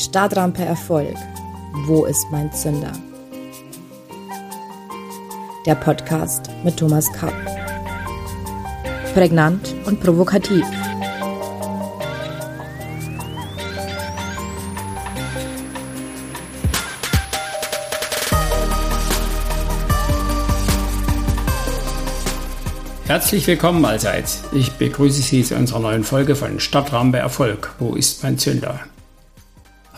Startrampe Erfolg. Wo ist mein Zünder? Der Podcast mit Thomas Kapp. Prägnant und provokativ. Herzlich willkommen allseits. Ich begrüße Sie zu unserer neuen Folge von Stadtrampe Erfolg. Wo ist mein Zünder?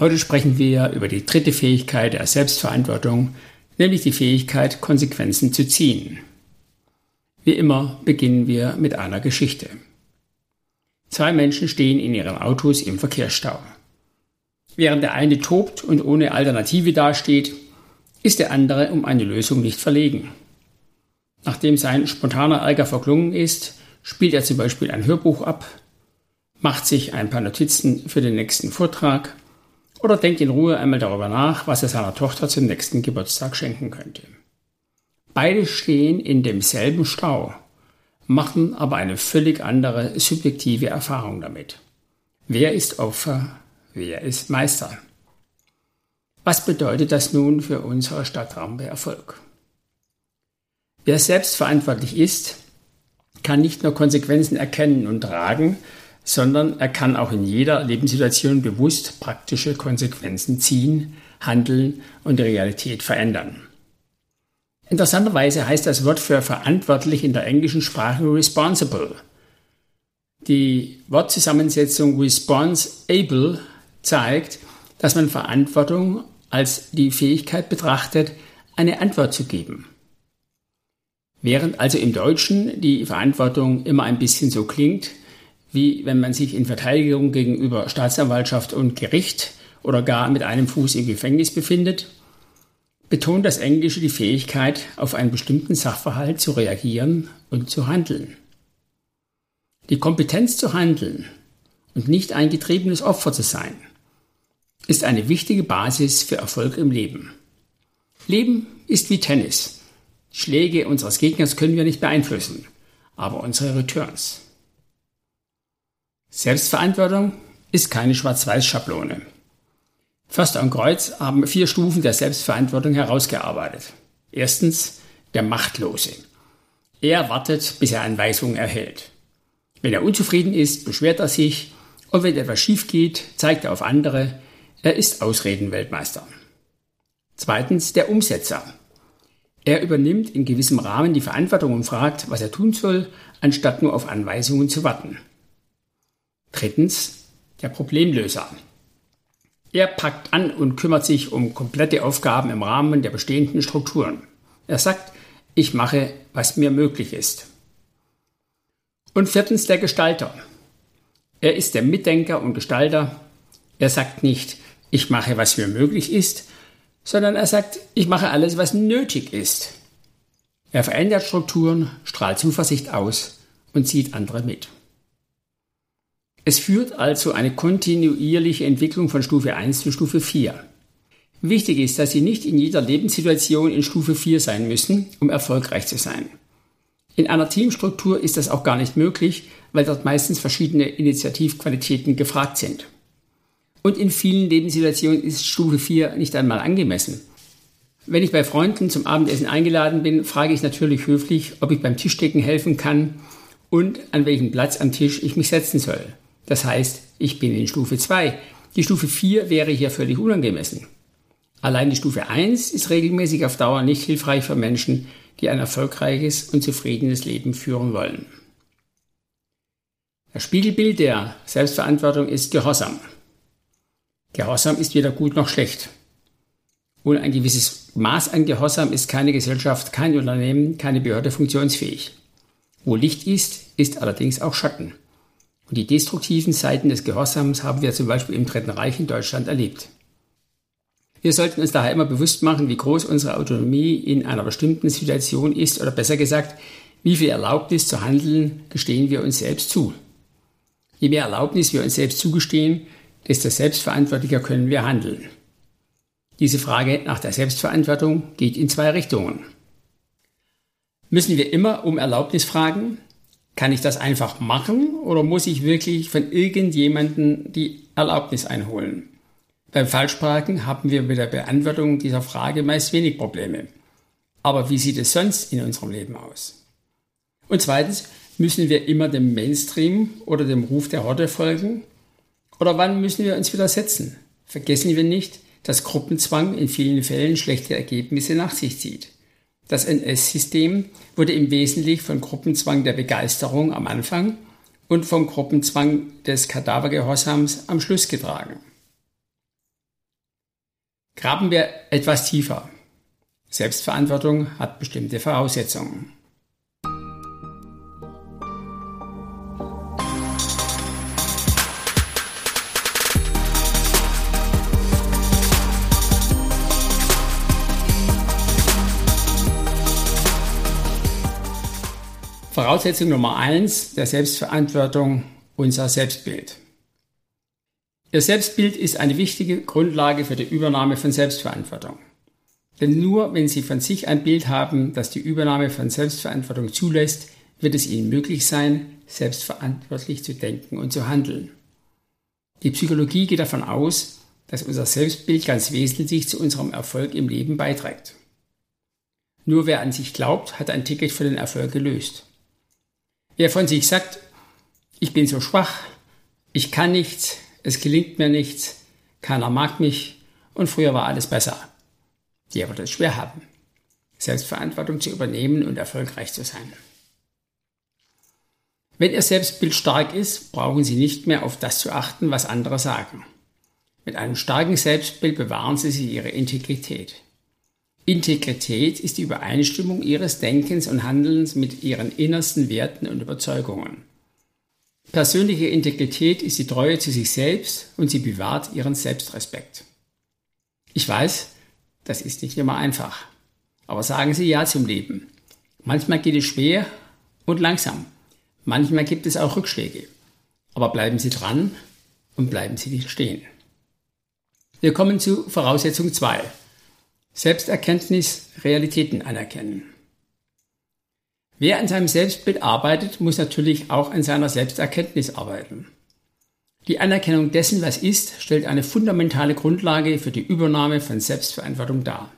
Heute sprechen wir über die dritte Fähigkeit der Selbstverantwortung, nämlich die Fähigkeit, Konsequenzen zu ziehen. Wie immer beginnen wir mit einer Geschichte. Zwei Menschen stehen in ihren Autos im Verkehrsstau. Während der eine tobt und ohne Alternative dasteht, ist der andere um eine Lösung nicht verlegen. Nachdem sein spontaner Ärger verklungen ist, spielt er zum Beispiel ein Hörbuch ab, macht sich ein paar Notizen für den nächsten Vortrag oder denkt in Ruhe einmal darüber nach, was er seiner Tochter zum nächsten Geburtstag schenken könnte. Beide stehen in demselben Stau, machen aber eine völlig andere subjektive Erfahrung damit. Wer ist Opfer, wer ist Meister? Was bedeutet das nun für unsere Stadtrampe Erfolg? Wer selbstverantwortlich ist, kann nicht nur Konsequenzen erkennen und tragen, sondern er kann auch in jeder Lebenssituation bewusst praktische Konsequenzen ziehen, handeln und die Realität verändern. Interessanterweise heißt das Wort für verantwortlich in der englischen Sprache responsible. Die Wortzusammensetzung responsible zeigt, dass man Verantwortung als die Fähigkeit betrachtet, eine Antwort zu geben. Während also im Deutschen die Verantwortung immer ein bisschen so klingt, wie wenn man sich in Verteidigung gegenüber Staatsanwaltschaft und Gericht oder gar mit einem Fuß im Gefängnis befindet, betont das Englische die Fähigkeit, auf einen bestimmten Sachverhalt zu reagieren und zu handeln. Die Kompetenz zu handeln und nicht ein getriebenes Opfer zu sein, ist eine wichtige Basis für Erfolg im Leben. Leben ist wie Tennis. Schläge unseres Gegners können wir nicht beeinflussen, aber unsere Returns. Selbstverantwortung ist keine Schwarz-Weiß-Schablone. Förster und Kreuz haben vier Stufen der Selbstverantwortung herausgearbeitet. Erstens der Machtlose. Er wartet, bis er Anweisungen erhält. Wenn er unzufrieden ist, beschwert er sich und wenn etwas schief geht, zeigt er auf andere. Er ist Ausredenweltmeister. Zweitens der Umsetzer. Er übernimmt in gewissem Rahmen die Verantwortung und fragt, was er tun soll, anstatt nur auf Anweisungen zu warten. Drittens der Problemlöser. Er packt an und kümmert sich um komplette Aufgaben im Rahmen der bestehenden Strukturen. Er sagt, ich mache, was mir möglich ist. Und viertens der Gestalter. Er ist der Mitdenker und Gestalter. Er sagt nicht, ich mache, was mir möglich ist, sondern er sagt, ich mache alles, was nötig ist. Er verändert Strukturen, strahlt Zuversicht aus und zieht andere mit. Es führt also eine kontinuierliche Entwicklung von Stufe 1 zu Stufe 4. Wichtig ist, dass Sie nicht in jeder Lebenssituation in Stufe 4 sein müssen, um erfolgreich zu sein. In einer Teamstruktur ist das auch gar nicht möglich, weil dort meistens verschiedene Initiativqualitäten gefragt sind. Und in vielen Lebenssituationen ist Stufe 4 nicht einmal angemessen. Wenn ich bei Freunden zum Abendessen eingeladen bin, frage ich natürlich höflich, ob ich beim Tischdecken helfen kann und an welchem Platz am Tisch ich mich setzen soll. Das heißt, ich bin in Stufe 2. Die Stufe 4 wäre hier völlig unangemessen. Allein die Stufe 1 ist regelmäßig auf Dauer nicht hilfreich für Menschen, die ein erfolgreiches und zufriedenes Leben führen wollen. Das Spiegelbild der Selbstverantwortung ist Gehorsam. Gehorsam ist weder gut noch schlecht. Ohne ein gewisses Maß an Gehorsam ist keine Gesellschaft, kein Unternehmen, keine Behörde funktionsfähig. Wo Licht ist, ist allerdings auch Schatten. Und die destruktiven Seiten des Gehorsams haben wir zum Beispiel im Dritten Reich in Deutschland erlebt. Wir sollten uns daher immer bewusst machen, wie groß unsere Autonomie in einer bestimmten Situation ist oder besser gesagt, wie viel Erlaubnis zu handeln gestehen wir uns selbst zu. Je mehr Erlaubnis wir uns selbst zugestehen, desto selbstverantwortlicher können wir handeln. Diese Frage nach der Selbstverantwortung geht in zwei Richtungen. Müssen wir immer um Erlaubnis fragen? Kann ich das einfach machen oder muss ich wirklich von irgendjemandem die Erlaubnis einholen? Beim Falschparken haben wir mit der Beantwortung dieser Frage meist wenig Probleme. Aber wie sieht es sonst in unserem Leben aus? Und zweitens, müssen wir immer dem Mainstream oder dem Ruf der Horde folgen? Oder wann müssen wir uns widersetzen? Vergessen wir nicht, dass Gruppenzwang in vielen Fällen schlechte Ergebnisse nach sich zieht. Das NS-System wurde im Wesentlichen von Gruppenzwang der Begeisterung am Anfang und vom Gruppenzwang des Kadavergehorsams am Schluss getragen. Graben wir etwas tiefer. Selbstverantwortung hat bestimmte Voraussetzungen. Voraussetzung Nummer eins der Selbstverantwortung unser Selbstbild. Ihr Selbstbild ist eine wichtige Grundlage für die Übernahme von Selbstverantwortung. Denn nur wenn Sie von sich ein Bild haben, das die Übernahme von Selbstverantwortung zulässt, wird es Ihnen möglich sein, selbstverantwortlich zu denken und zu handeln. Die Psychologie geht davon aus, dass unser Selbstbild ganz wesentlich zu unserem Erfolg im Leben beiträgt. Nur wer an sich glaubt, hat ein Ticket für den Erfolg gelöst. Wer von sich sagt, ich bin so schwach, ich kann nichts, es gelingt mir nichts, keiner mag mich und früher war alles besser. Der wird es schwer haben, Selbstverantwortung zu übernehmen und erfolgreich zu sein. Wenn Ihr Selbstbild stark ist, brauchen Sie nicht mehr auf das zu achten, was andere sagen. Mit einem starken Selbstbild bewahren Sie sich Ihre Integrität. Integrität ist die Übereinstimmung ihres Denkens und Handelns mit ihren innersten Werten und Überzeugungen. Persönliche Integrität ist die Treue zu sich selbst und sie bewahrt ihren Selbstrespekt. Ich weiß, das ist nicht immer einfach. Aber sagen Sie Ja zum Leben. Manchmal geht es schwer und langsam. Manchmal gibt es auch Rückschläge. Aber bleiben Sie dran und bleiben Sie nicht stehen. Wir kommen zu Voraussetzung 2. Selbsterkenntnis, Realitäten anerkennen. Wer an seinem Selbstbild arbeitet, muss natürlich auch an seiner Selbsterkenntnis arbeiten. Die Anerkennung dessen, was ist, stellt eine fundamentale Grundlage für die Übernahme von Selbstverantwortung dar.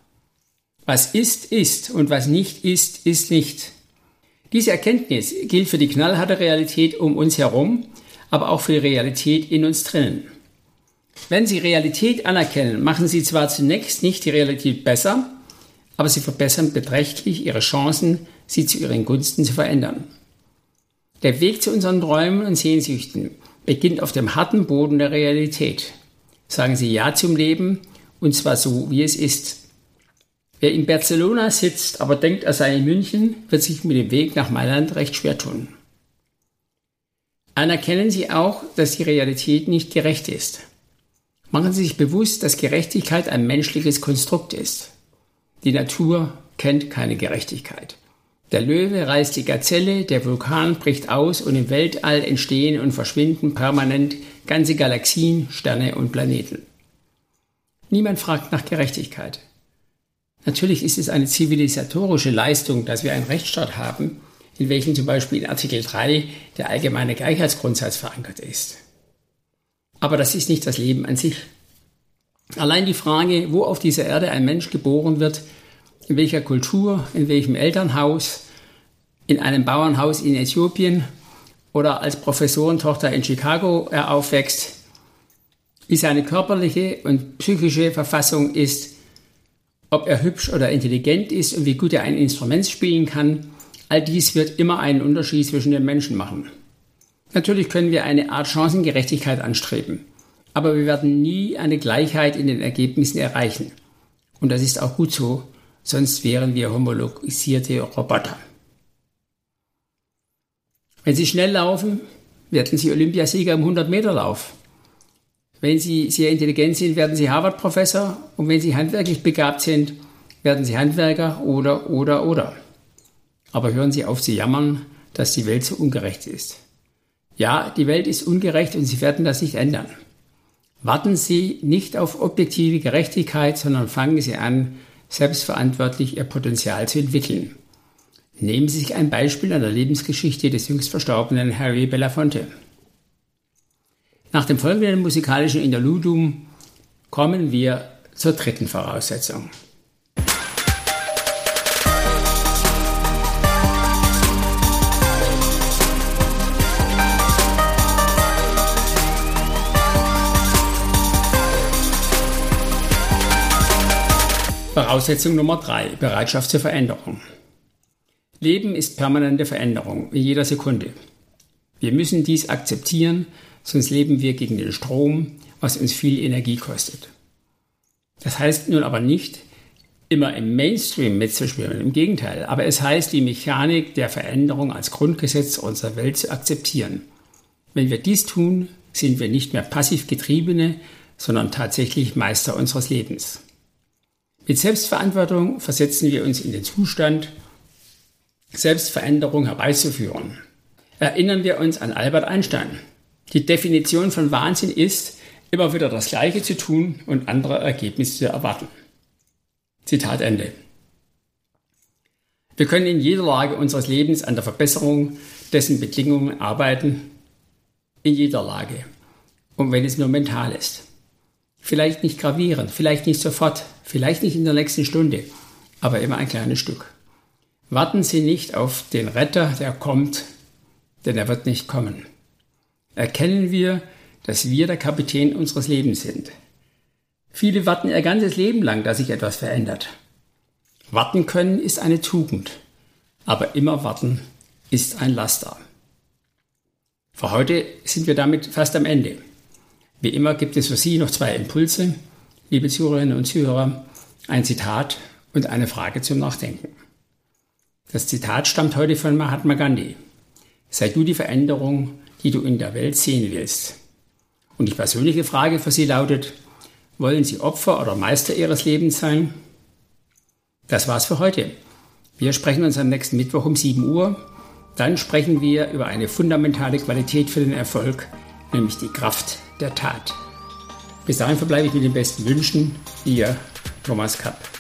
Was ist, ist und was nicht ist, ist nicht. Diese Erkenntnis gilt für die knallharte Realität um uns herum, aber auch für die Realität in uns drinnen. Wenn Sie Realität anerkennen, machen Sie zwar zunächst nicht die Realität besser, aber Sie verbessern beträchtlich Ihre Chancen, sie zu Ihren Gunsten zu verändern. Der Weg zu unseren Träumen und Sehnsüchten beginnt auf dem harten Boden der Realität. Sagen Sie Ja zum Leben, und zwar so, wie es ist. Wer in Barcelona sitzt, aber denkt, er sei in München, wird sich mit dem Weg nach Mailand recht schwer tun. Anerkennen Sie auch, dass die Realität nicht gerecht ist. Machen Sie sich bewusst, dass Gerechtigkeit ein menschliches Konstrukt ist. Die Natur kennt keine Gerechtigkeit. Der Löwe reißt die Gazelle, der Vulkan bricht aus und im Weltall entstehen und verschwinden permanent ganze Galaxien, Sterne und Planeten. Niemand fragt nach Gerechtigkeit. Natürlich ist es eine zivilisatorische Leistung, dass wir einen Rechtsstaat haben, in welchem zum Beispiel in Artikel 3 der allgemeine Gleichheitsgrundsatz verankert ist. Aber das ist nicht das Leben an sich. Allein die Frage, wo auf dieser Erde ein Mensch geboren wird, in welcher Kultur, in welchem Elternhaus, in einem Bauernhaus in Äthiopien oder als Professorentochter in Chicago er aufwächst, wie seine körperliche und psychische Verfassung ist, ob er hübsch oder intelligent ist und wie gut er ein Instrument spielen kann, all dies wird immer einen Unterschied zwischen den Menschen machen. Natürlich können wir eine Art Chancengerechtigkeit anstreben, aber wir werden nie eine Gleichheit in den Ergebnissen erreichen. Und das ist auch gut so, sonst wären wir homologisierte Roboter. Wenn Sie schnell laufen, werden Sie Olympiasieger im 100-Meter-Lauf. Wenn Sie sehr intelligent sind, werden Sie Harvard-Professor und wenn Sie handwerklich begabt sind, werden Sie Handwerker oder, oder, oder. Aber hören Sie auf zu jammern, dass die Welt so ungerecht ist. Ja, die Welt ist ungerecht und Sie werden das nicht ändern. Warten Sie nicht auf objektive Gerechtigkeit, sondern fangen Sie an, selbstverantwortlich Ihr Potenzial zu entwickeln. Nehmen Sie sich ein Beispiel an der Lebensgeschichte des jüngst verstorbenen Harry Belafonte. Nach dem folgenden musikalischen Interludium kommen wir zur dritten Voraussetzung. Voraussetzung Nummer drei: Bereitschaft zur Veränderung. Leben ist permanente Veränderung in jeder Sekunde. Wir müssen dies akzeptieren, sonst leben wir gegen den Strom, was uns viel Energie kostet. Das heißt nun aber nicht, immer im Mainstream mitzuschwimmen, im Gegenteil, aber es heißt, die Mechanik der Veränderung als Grundgesetz unserer Welt zu akzeptieren. Wenn wir dies tun, sind wir nicht mehr passiv Getriebene, sondern tatsächlich Meister unseres Lebens. Mit Selbstverantwortung versetzen wir uns in den Zustand, Selbstveränderung herbeizuführen. Erinnern wir uns an Albert Einstein. Die Definition von Wahnsinn ist, immer wieder das Gleiche zu tun und andere Ergebnisse zu erwarten. Zitat Ende. Wir können in jeder Lage unseres Lebens an der Verbesserung dessen Bedingungen arbeiten, in jeder Lage, und wenn es nur mental ist. Vielleicht nicht gravierend, vielleicht nicht sofort, vielleicht nicht in der nächsten Stunde, aber immer ein kleines Stück. Warten Sie nicht auf den Retter, der kommt, denn er wird nicht kommen. Erkennen wir, dass wir der Kapitän unseres Lebens sind. Viele warten ihr ganzes Leben lang, dass sich etwas verändert. Warten können ist eine Tugend, aber immer warten ist ein Laster. Für heute sind wir damit fast am Ende. Wie immer gibt es für Sie noch zwei Impulse, liebe Zuhörerinnen und Zuhörer, ein Zitat und eine Frage zum Nachdenken. Das Zitat stammt heute von Mahatma Gandhi. Sei du die Veränderung, die du in der Welt sehen willst. Und die persönliche Frage für Sie lautet, wollen Sie Opfer oder Meister Ihres Lebens sein? Das war's für heute. Wir sprechen uns am nächsten Mittwoch um 7 Uhr. Dann sprechen wir über eine fundamentale Qualität für den Erfolg, nämlich die Kraft der Tat. Bis dahin verbleibe ich mit den besten Wünschen. Ihr Thomas Kapp.